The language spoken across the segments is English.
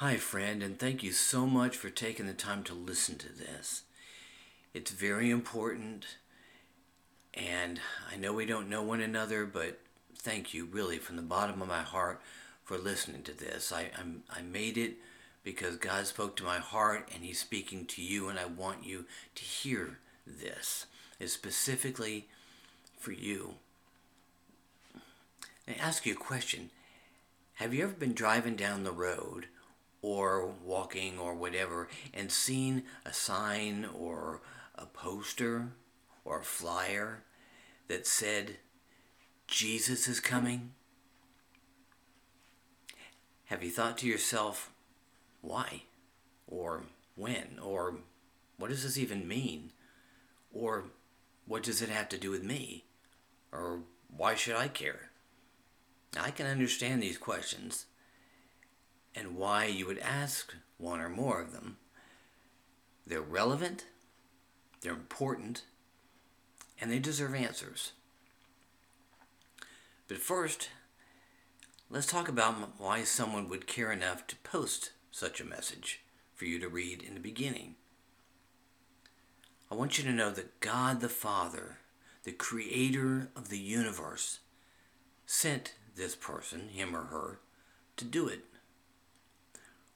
Hi, friend, and thank you so much for taking the time to listen to this. It's very important, and I know we don't know one another, but thank you really from the bottom of my heart for listening to this. I, I'm, I made it because God spoke to my heart, and He's speaking to you, and I want you to hear this. It's specifically for you. I ask you a question. Have you ever been driving down the road or walking or whatever and seen a sign or a poster or a flyer that said, Jesus is coming? Have you thought to yourself, why? Or when? Or what does this even mean? Or what does it have to do with me? Or why should I care? I can understand these questions and why you would ask one or more of them. They're relevant, they're important, and they deserve answers. But first, let's talk about why someone would care enough to post such a message for you to read in the beginning. I want you to know that God the Father, the creator of the universe, sent this person, him or her, to do it.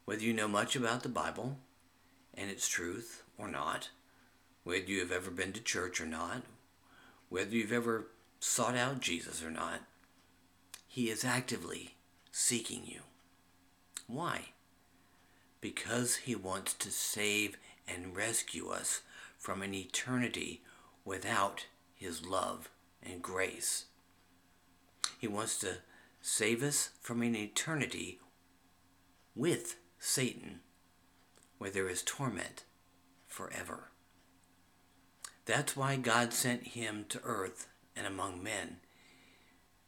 Whether you know much about the Bible and its truth or not, whether you have ever been to church or not, whether you've ever sought out Jesus or not, he is actively seeking you. Why? Because he wants to save and rescue us from an eternity without his love and grace. He wants to save us from an eternity with Satan, where there is torment forever. That's why God sent him to earth and among men.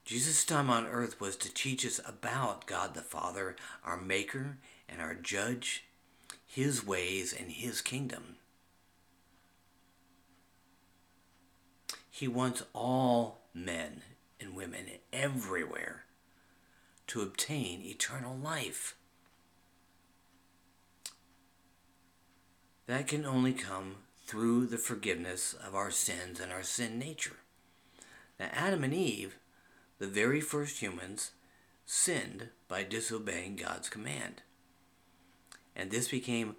Jesus' time on earth was to teach us about God the Father, our Maker and our Judge, His ways and His kingdom. He wants all men and women everywhere to obtain eternal life. That can only come through the forgiveness of our sins and our sin nature. Now, Adam and Eve, the very first humans, sinned by disobeying God's command. And this became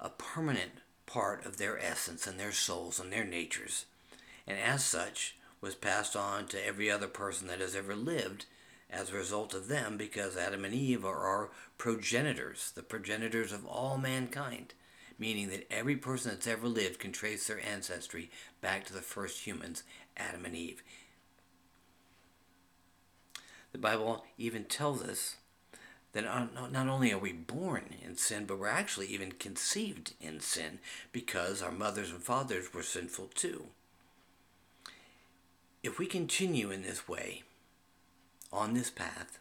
a permanent part of their essence and their souls and their natures, and as such was passed on to every other person that has ever lived as a result of them because Adam and Eve are our progenitors, the progenitors of all mankind, meaning that every person that's ever lived can trace their ancestry back to the first humans, Adam and Eve. The Bible even tells us that not only are we born in sin, but we're actually even conceived in sin because our mothers and fathers were sinful too. If we continue in this way, on this path,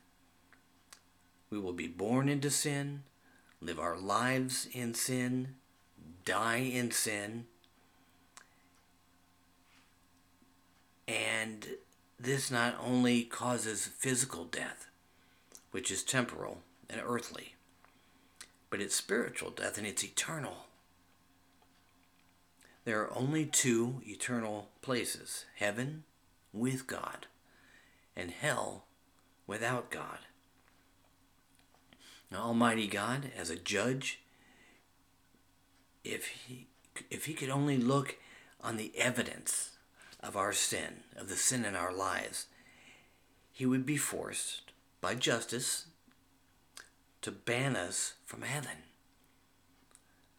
we will be born into sin, live our lives in sin, die in sin, and this not only causes physical death, which is temporal and earthly, but it's spiritual death and it's eternal. There are only two eternal places heaven with God and hell without God. Now, Almighty God, as a judge, if he, if he could only look on the evidence of our sin, of the sin in our lives, he would be forced by justice to ban us from heaven.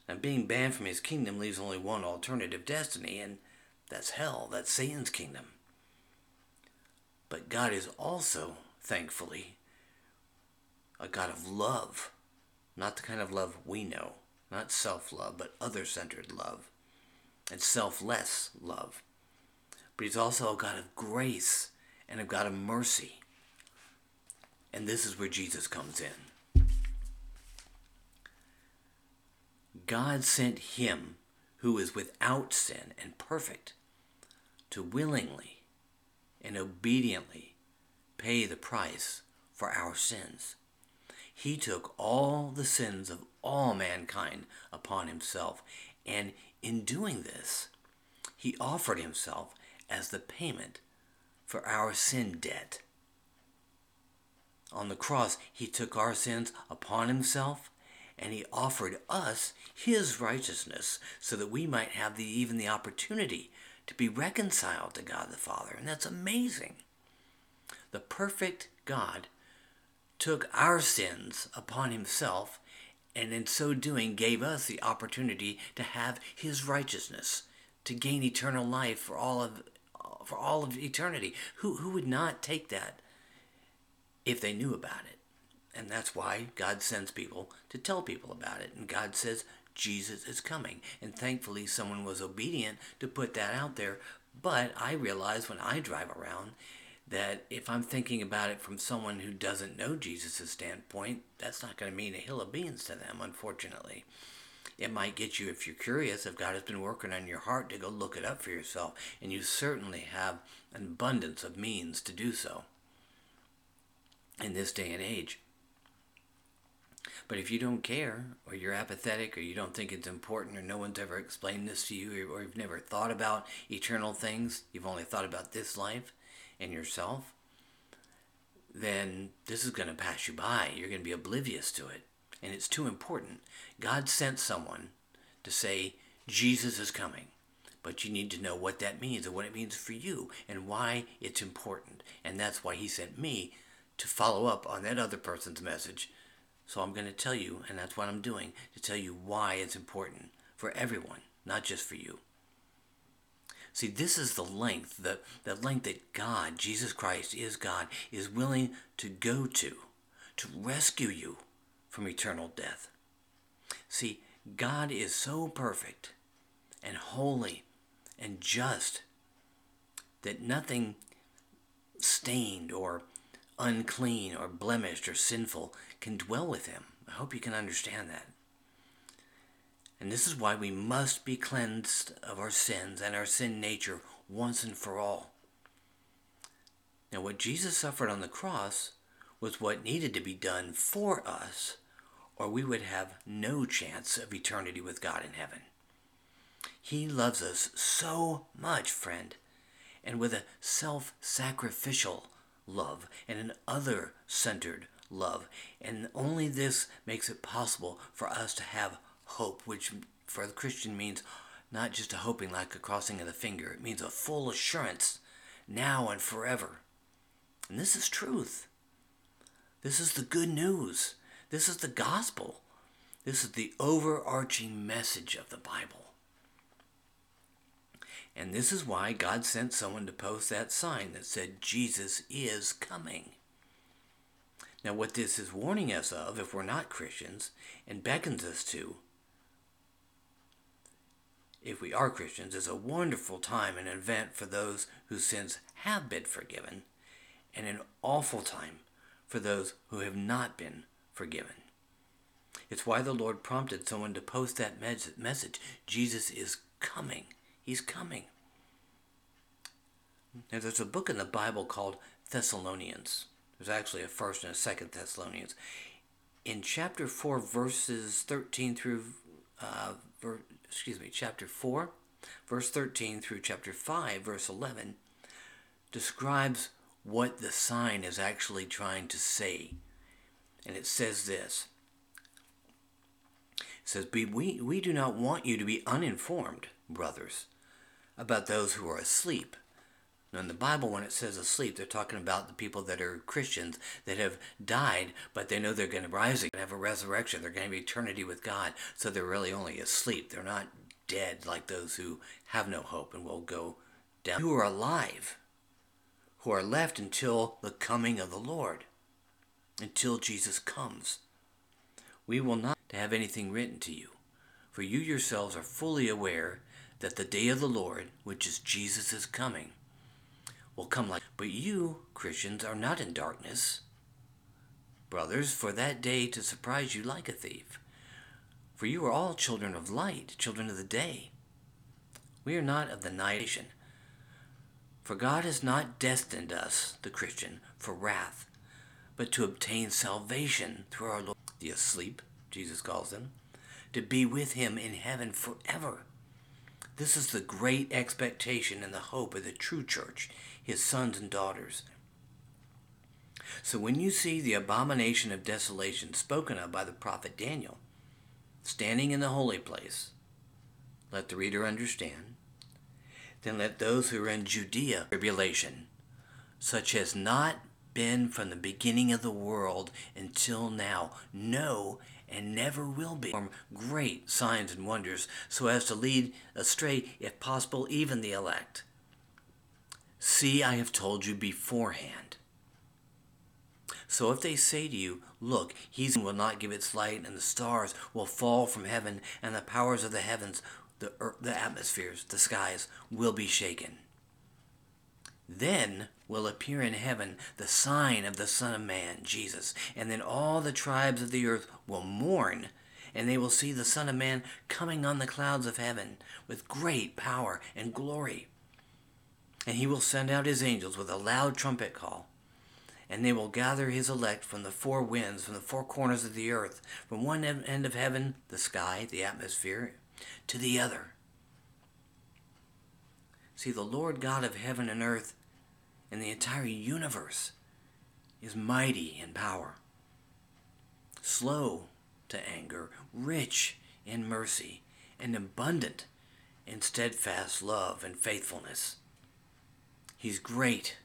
And being banned from his kingdom leaves only one alternative destiny, and that's hell, that's Satan's kingdom. But God is also thankfully, a God of love. Not the kind of love we know, not self love, but other centered love and selfless love. But He's also a God of grace and a God of mercy. And this is where Jesus comes in. God sent Him who is without sin and perfect to willingly and obediently pay the price for our sins. He took all the sins of all mankind upon himself, and in doing this, he offered himself as the payment for our sin debt. On the cross, he took our sins upon himself and he offered us his righteousness so that we might have the, even the opportunity to be reconciled to God the Father. And that's amazing. The perfect God took our sins upon himself and in so doing gave us the opportunity to have his righteousness to gain eternal life for all of for all of eternity who who would not take that if they knew about it and that's why God sends people to tell people about it. And God says Jesus is coming. And thankfully, someone was obedient to put that out there. But I realize when I drive around that if I'm thinking about it from someone who doesn't know Jesus' standpoint, that's not going to mean a hill of beans to them, unfortunately. It might get you, if you're curious, if God has been working on your heart, to go look it up for yourself. And you certainly have an abundance of means to do so in this day and age. But if you don't care, or you're apathetic, or you don't think it's important, or no one's ever explained this to you, or you've never thought about eternal things, you've only thought about this life and yourself, then this is going to pass you by. You're going to be oblivious to it. And it's too important. God sent someone to say, Jesus is coming. But you need to know what that means and what it means for you and why it's important. And that's why he sent me to follow up on that other person's message so I'm going to tell you, and that's what I'm doing, to tell you why it's important for everyone, not just for you. See, this is the length, the, the length that God, Jesus Christ is God, is willing to go to, to rescue you from eternal death. See, God is so perfect and holy and just that nothing stained or unclean or blemished or sinful can dwell with him. I hope you can understand that. And this is why we must be cleansed of our sins and our sin nature once and for all. Now, what Jesus suffered on the cross was what needed to be done for us, or we would have no chance of eternity with God in heaven. He loves us so much, friend, and with a self sacrificial love and an other centered love. And only this makes it possible for us to have hope, which for the Christian means not just a hoping like a crossing of the finger, it means a full assurance now and forever. And this is truth. This is the good news. This is the gospel. This is the overarching message of the Bible. And this is why God sent someone to post that sign that said, Jesus is coming. Now, what this is warning us of, if we're not Christians, and beckons us to, if we are Christians, is a wonderful time and event for those whose sins have been forgiven, and an awful time for those who have not been forgiven. It's why the Lord prompted someone to post that message Jesus is coming. He's coming. Now, there's a book in the Bible called Thessalonians. There's actually a first and a second Thessalonians. In chapter 4, verses 13 through, uh, excuse me, chapter 4, verse 13 through chapter 5, verse 11, describes what the sign is actually trying to say. And it says this It says, we, we do not want you to be uninformed, brothers, about those who are asleep now, in the Bible, when it says asleep, they're talking about the people that are Christians that have died, but they know they're going to rise again, have a resurrection. They're going to have eternity with God. So they're really only asleep. They're not dead like those who have no hope and will go down. Who are alive, who are left until the coming of the Lord, until Jesus comes. We will not have anything written to you, for you yourselves are fully aware that the day of the Lord, which is Jesus' coming, will come like. But you, Christians, are not in darkness, brothers, for that day to surprise you like a thief. For you are all children of light, children of the day. We are not of the night. For God has not destined us, the Christian, for wrath, but to obtain salvation through our Lord. The asleep, Jesus calls them, to be with him in heaven forever. This is the great expectation and the hope of the true church, his sons and daughters. So when you see the abomination of desolation spoken of by the prophet Daniel, standing in the holy place, let the reader understand. Then let those who are in Judea tribulation, such as not been from the beginning of the world until now, know and never will be, great signs and wonders, so as to lead astray, if possible, even the elect. See, I have told you beforehand. So if they say to you, Look, he will not give its light, and the stars will fall from heaven, and the powers of the heavens the, earth, the atmospheres, the skies, will be shaken. Then will appear in heaven the sign of the Son of Man, Jesus, and then all the tribes of the earth will mourn, and they will see the Son of Man coming on the clouds of heaven with great power and glory. And he will send out his angels with a loud trumpet call and they will gather his elect from the four winds, from the four corners of the earth, from one end of heaven, the sky, the atmosphere, to the other. See, the Lord God of heaven and earth and the entire universe is mighty in power, slow to anger, rich in mercy, and abundant in steadfast love and faithfulness. He's great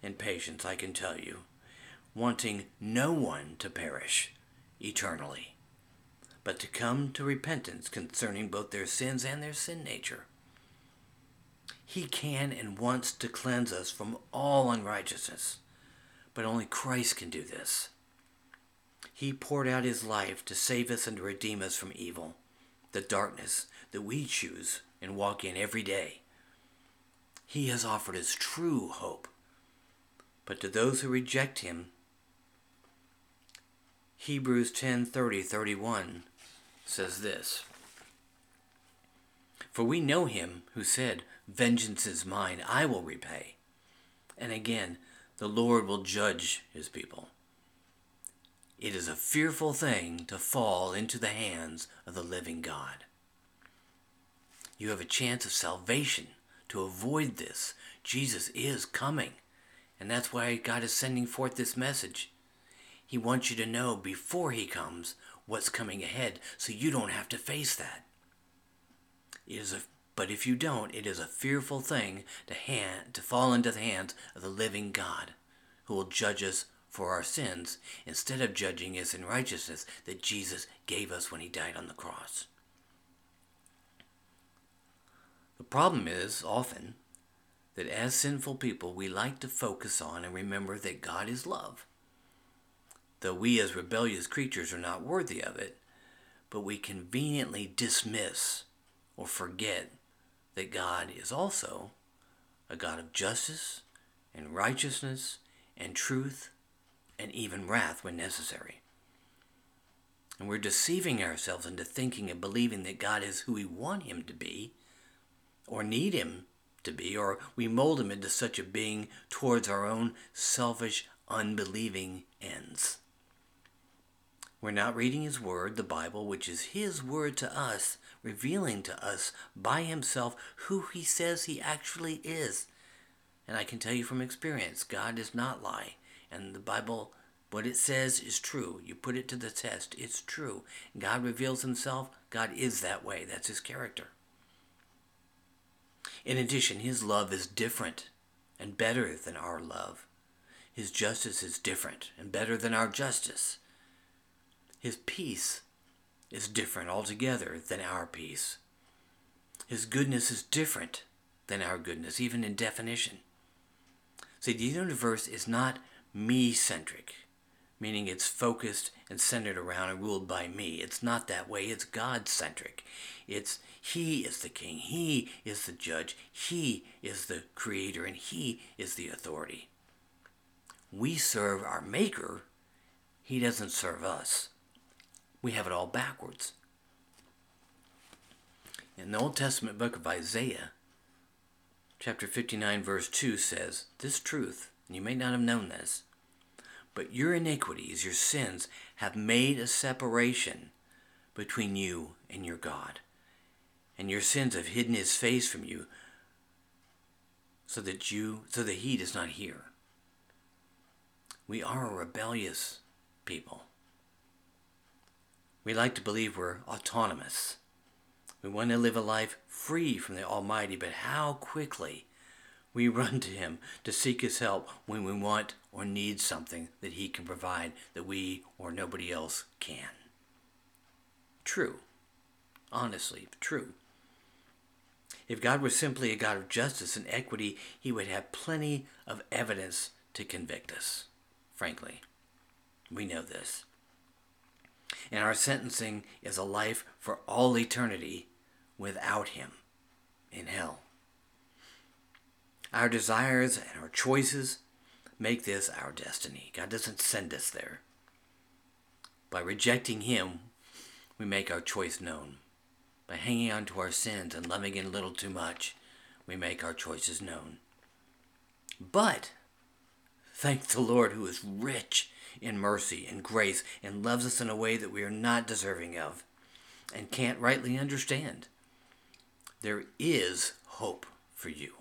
in patience, I can tell you, wanting no one to perish eternally but to come to repentance concerning both their sins and their sin nature. He can and wants to cleanse us from all unrighteousness, but only Christ can do this. He poured out his life to save us and to redeem us from evil, the darkness that we choose and walk in every day. He has offered us true hope. But to those who reject him, Hebrews 10 30 31 says this For we know him who said, Vengeance is mine, I will repay. And again, the Lord will judge his people. It is a fearful thing to fall into the hands of the living God. You have a chance of salvation to avoid this. Jesus is coming. And that's why God is sending forth this message. He wants you to know before He comes what's coming ahead so you don't have to face that. It is a, but if you don't, it is a fearful thing to, hand, to fall into the hands of the living God who will judge us for our sins instead of judging us in righteousness that Jesus gave us when he died on the cross. The problem is often that as sinful people, we like to focus on and remember that God is love though we as rebellious creatures are not worthy of it, but we conveniently dismiss or forget that God is also a God of justice and righteousness and truth and even wrath when necessary. And we're deceiving ourselves into thinking and believing that God is who we want Him to be or need Him to be, or we mold Him into such a being towards our own selfish, unbelieving ends. We're not reading His Word, the Bible, which is His Word to us, revealing to us by Himself who He says He actually is. And I can tell you from experience, God does not lie. And the Bible, what it says is true. You put it to the test, it's true. God reveals Himself, God is that way. That's His character. In addition, His love is different and better than our love. His justice is different and better than our justice. His peace is different altogether than our peace. His goodness is different than our goodness, even in definition. See, the universe is not me centric, meaning it's focused and centered around and ruled by me. It's not that way, it's God centric. It's He is the king, He is the judge, He is the creator, and He is the authority. We serve our Maker, He doesn't serve us we have it all backwards. In the Old Testament book of Isaiah, chapter 59, verse 2 says, This truth, and you may not have known this, But your iniquities, your sins, have made a separation between you and your God. And your sins have hidden his face from you so that you so that he does not hear. We are a rebellious people. We like to believe we're autonomous. We want to live a life free from the Almighty, but how quickly we run to Him to seek His help when we want or need something that He can provide that we or nobody else can. True. Honestly, true. If God were simply a God of justice and equity, He would have plenty of evidence to convict us, frankly. We know this. And our sentencing is a life for all eternity without Him in hell. Our desires and our choices make this our destiny. God doesn't send us there. By rejecting Him, we make our choice known. By hanging on to our sins and loving it a little too much, we make our choices known. But, thank the Lord who is rich in mercy and grace and loves us in a way that we are not deserving of and can't rightly understand. There is hope for you.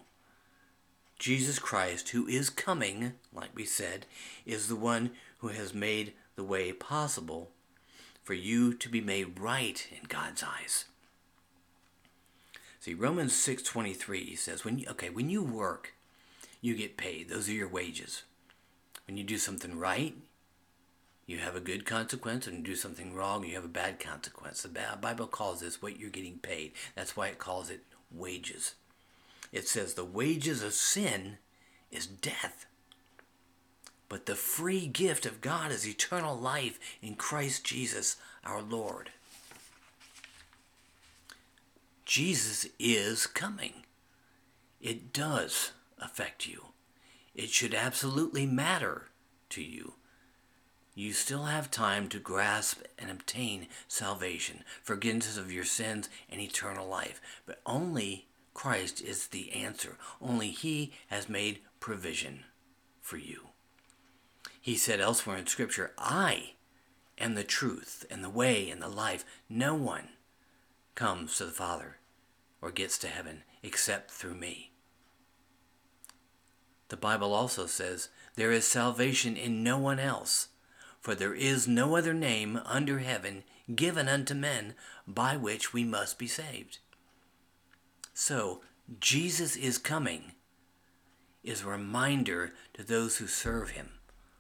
Jesus Christ, who is coming, like we said, is the one who has made the way possible for you to be made right in God's eyes. See, Romans 6:23 says when you, okay, when you work, you get paid. Those are your wages. When you do something right, you have a good consequence, and you do something wrong, you have a bad consequence. The Bible calls this what you're getting paid. That's why it calls it wages. It says the wages of sin is death. But the free gift of God is eternal life in Christ Jesus our Lord. Jesus is coming. It does affect you. It should absolutely matter to you. You still have time to grasp and obtain salvation, forgiveness of your sins, and eternal life, but only Christ is the answer. Only He has made provision for you. He said elsewhere in Scripture, I am the truth and the way and the life. No one comes to the Father or gets to heaven except through me. The Bible also says, There is salvation in no one else, for there is no other name under heaven given unto men by which we must be saved. So, Jesus is coming is a reminder to those who serve him,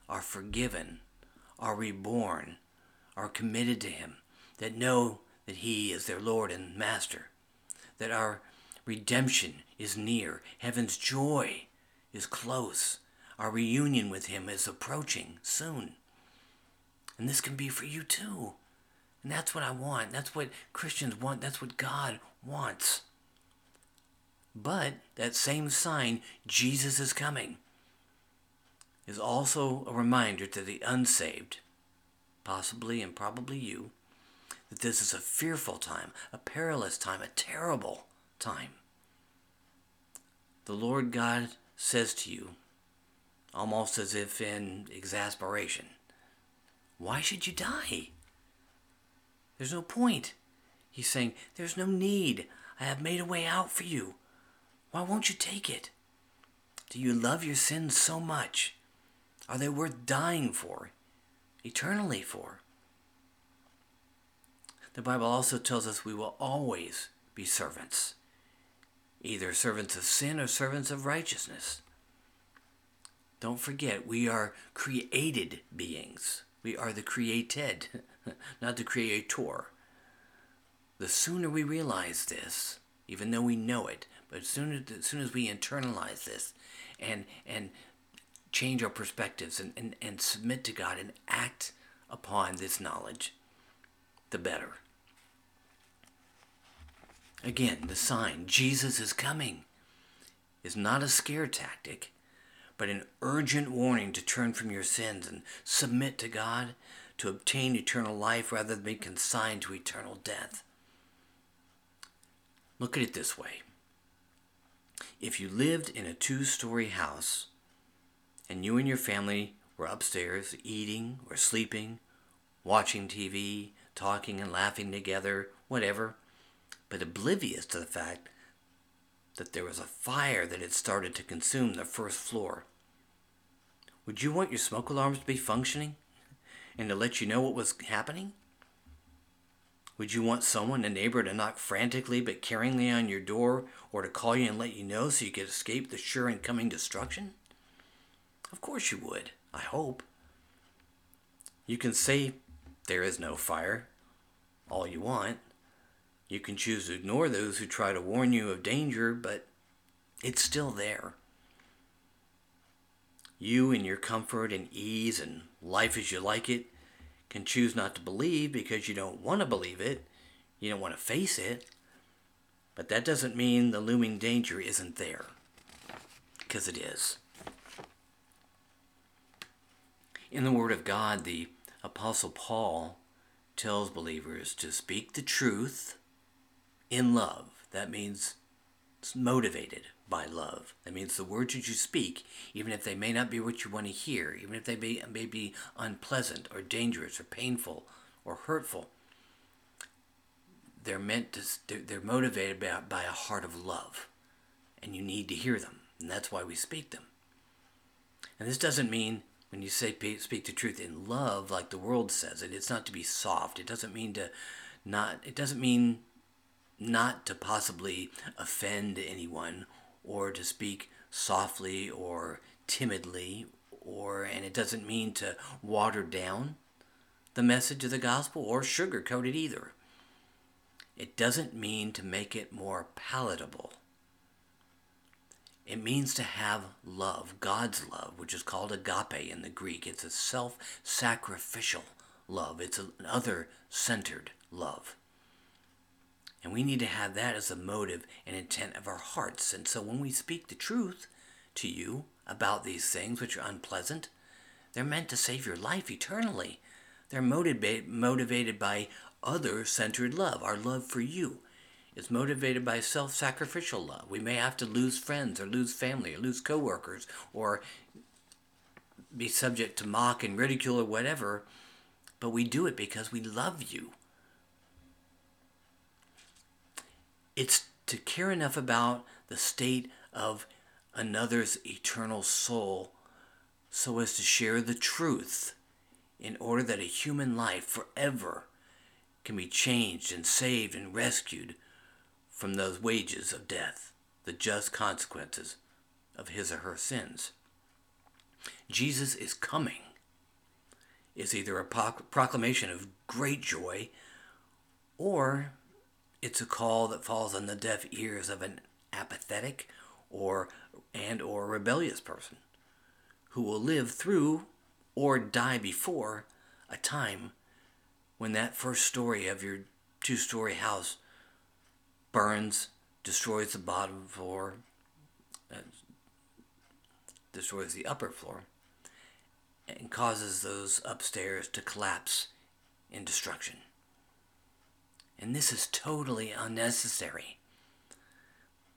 are forgiven, are reborn, are committed to him, that know that he is their Lord and Master, that our redemption is near, heaven's joy is close, our reunion with him is approaching soon. And this can be for you too. And that's what I want. That's what Christians want. That's what God wants. But that same sign, Jesus is coming, is also a reminder to the unsaved, possibly and probably you, that this is a fearful time, a perilous time, a terrible time. The Lord God says to you, almost as if in exasperation, Why should you die? There's no point. He's saying, There's no need. I have made a way out for you. Why won't you take it? Do you love your sins so much? Are they worth dying for, eternally for? The Bible also tells us we will always be servants, either servants of sin or servants of righteousness. Don't forget, we are created beings. We are the created, not the creator. The sooner we realize this, even though we know it, but as soon as, as soon as we internalize this and and change our perspectives and, and, and submit to God and act upon this knowledge, the better. Again, the sign, Jesus is coming, is not a scare tactic, but an urgent warning to turn from your sins and submit to God to obtain eternal life rather than be consigned to eternal death. Look at it this way if you lived in a two story house and you and your family were upstairs eating or sleeping, watching TV, talking and laughing together, whatever, but oblivious to the fact that there was a fire that had started to consume the first floor. Would you want your smoke alarms to be functioning and to let you know what was happening? Would you want someone, a neighbor, to knock frantically but caringly on your door or to call you and let you know so you could escape the sure and coming destruction? Of course you would, I hope. You can say there is no fire all you want. You can choose to ignore those who try to warn you of danger, but it's still there. You, and your comfort and ease and life as you like it, can choose not to believe because you don't want to believe it, you don't want to face it, but that doesn't mean the looming danger isn't there, because it is. In the Word of God, the Apostle Paul tells believers to speak the truth in love. That means motivated by love. That means the words that you speak, even if they may not be what you want to hear, even if they may, may be unpleasant or dangerous or painful or hurtful, they're meant to, they're, motivated by, by a heart of love. And you need to hear them. And that's why we speak them. And this doesn't mean when you say speak the truth in love, like the world says it, it's not to be soft. It doesn't mean to not, it doesn't mean not to possibly offend anyone or to speak softly or timidly or and it doesn't mean to water down the message of the gospel or sugarcoat it either. It doesn't mean to make it more palatable. It means to have love, God's love, which is called agape in the Greek. It's a self sacrificial love, it's an other centered love. And we need to have that as a motive and intent of our hearts. And so when we speak the truth to you about these things which are unpleasant, they're meant to save your life eternally. They're motivated, motivated by other centered love, our love for you is motivated by self sacrificial love. We may have to lose friends or lose family or lose coworkers or be subject to mock and ridicule or whatever, but we do it because we love you. It's to care enough about the state of another's eternal soul so as to share the truth in order that a human life forever can be changed and saved and rescued from those wages of death, the just consequences of his or her sins. Jesus is coming is either a proclamation of great joy or it's a call that falls on the deaf ears of an apathetic or and or rebellious person who will live through or die before a time when that first story of your two-story house burns, destroys the bottom floor, uh, destroys the upper floor, and causes those upstairs to collapse in destruction. And this is totally unnecessary.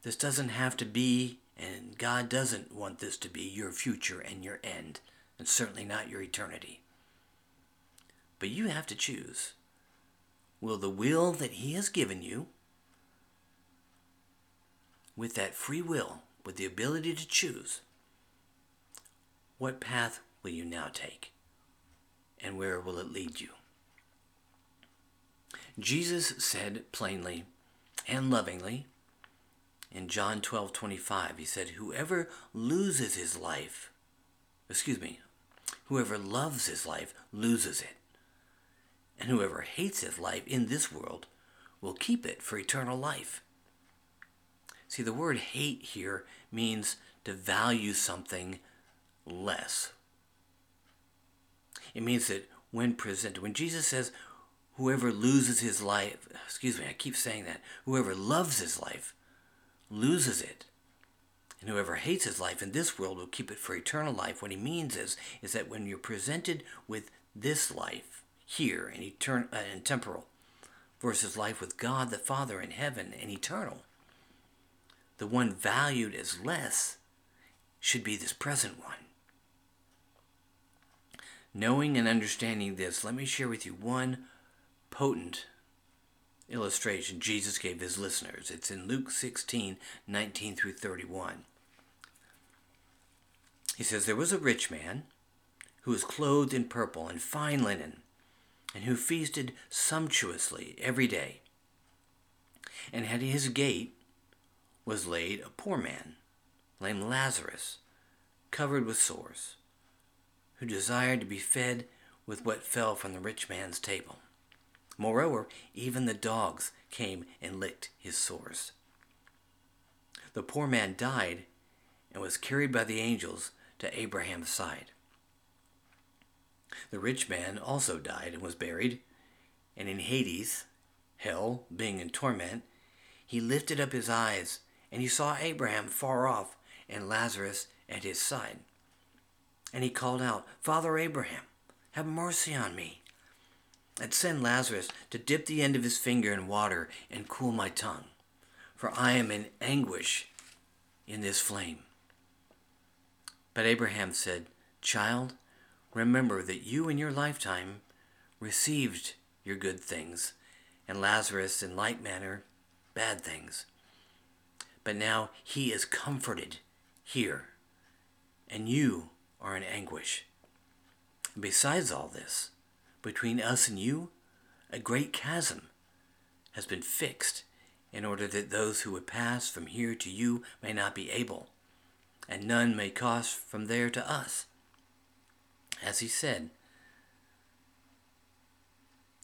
This doesn't have to be, and God doesn't want this to be your future and your end, and certainly not your eternity. But you have to choose. Will the will that He has given you with that free will, with the ability to choose, what path will you now take? And where will it lead you? Jesus said plainly and lovingly in John 12 25, he said, Whoever loses his life, excuse me, whoever loves his life loses it. And whoever hates his life in this world will keep it for eternal life. See, the word hate here means to value something less. It means that when presented, when Jesus says, whoever loses his life, excuse me, I keep saying that, whoever loves his life loses it. And whoever hates his life in this world will keep it for eternal life. What he means is, is that when you're presented with this life here and, etern- uh, and temporal versus life with God the Father in heaven and eternal, the one valued as less should be this present one. Knowing and understanding this, let me share with you one potent illustration Jesus gave his listeners. It's in Luke 16 19 through 31. He says, There was a rich man who was clothed in purple and fine linen, and who feasted sumptuously every day. And at his gate was laid a poor man, named Lazarus, covered with sores, who desired to be fed with what fell from the rich man's table. Moreover, even the dogs came and licked his sores. The poor man died and was carried by the angels to Abraham's side. The rich man also died and was buried, and in Hades, hell, being in torment, he lifted up his eyes, and he saw Abraham far off and Lazarus at his side. And he called out, Father Abraham, have mercy on me, and send Lazarus to dip the end of his finger in water and cool my tongue, for I am in anguish in this flame. But Abraham said, Child, remember that you in your lifetime received your good things, and Lazarus in like manner bad things. But now he is comforted here, and you are in anguish. Besides all this, between us and you, a great chasm has been fixed in order that those who would pass from here to you may not be able and none may cross from there to us. As he said,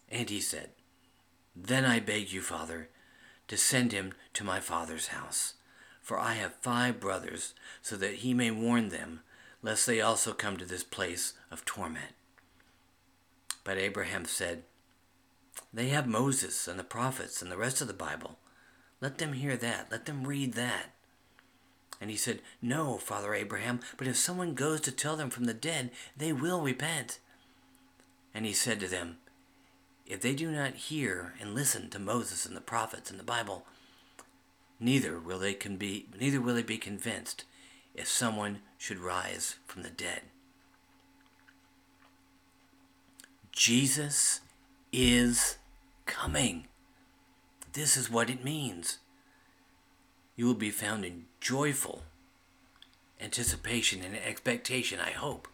and he said, Then I beg you, Father, to send him to my father's house, for I have five brothers, so that he may warn them, lest they also come to this place of torment. But Abraham said, They have Moses and the prophets and the rest of the Bible. Let them hear that. Let them read that. And he said, No, Father Abraham, but if someone goes to tell them from the dead, they will repent. And he said to them, If they do not hear and listen to Moses and the prophets and the Bible, neither will they can be neither will they be convinced if someone should rise from the dead. Jesus is coming. This is what it means you will be found in joyful anticipation and expectation, I hope.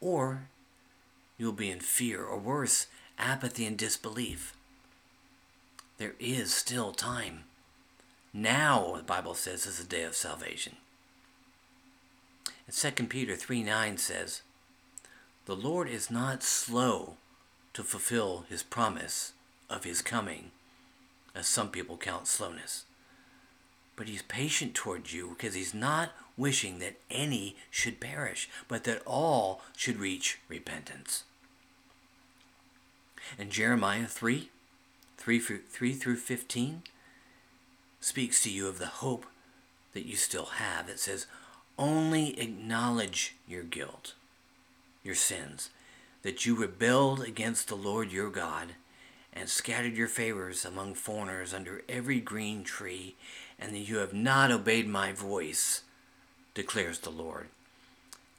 Or you will be in fear, or worse, apathy and disbelief. There is still time. Now, the Bible says, is the day of salvation. And 2 Peter 3 9 says, The Lord is not slow to fulfill his promise of his coming, as some people count slowness but he's patient towards you because he's not wishing that any should perish, but that all should reach repentance. And Jeremiah 3 3, 3 through 15 speaks to you of the hope that you still have. It says, Only acknowledge your guilt, your sins, that you rebelled against the Lord your God and scattered your favors among foreigners under every green tree, and that you have not obeyed my voice, declares the Lord.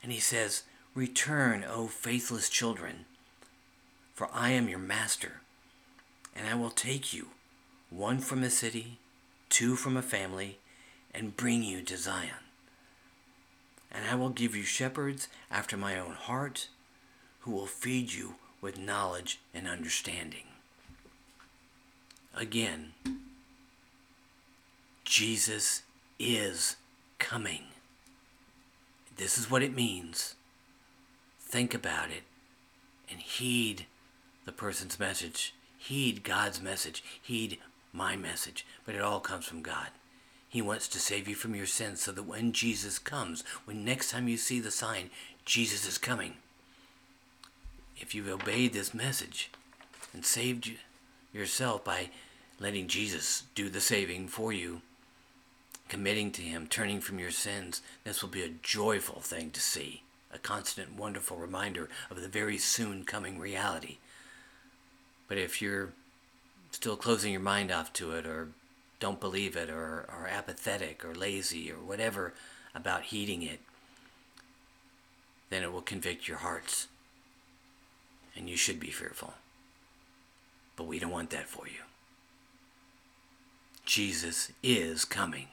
And he says, Return, O faithless children, for I am your master, and I will take you, one from a city, two from a family, and bring you to Zion. And I will give you shepherds after my own heart, who will feed you with knowledge and understanding again. Jesus is coming. This is what it means. Think about it and heed the person's message. Heed God's message. Heed my message. But it all comes from God. He wants to save you from your sins so that when Jesus comes, when next time you see the sign, Jesus is coming, if you've obeyed this message and saved yourself by letting Jesus do the saving for you, committing to Him, turning from your sins. This will be a joyful thing to see, a constant, wonderful reminder of the very soon coming reality. But if you're still closing your mind off to it, or don't believe it, or are apathetic, or lazy, or whatever about heeding it, then it will convict your hearts and you should be fearful. But we don't want that for you. Jesus is coming.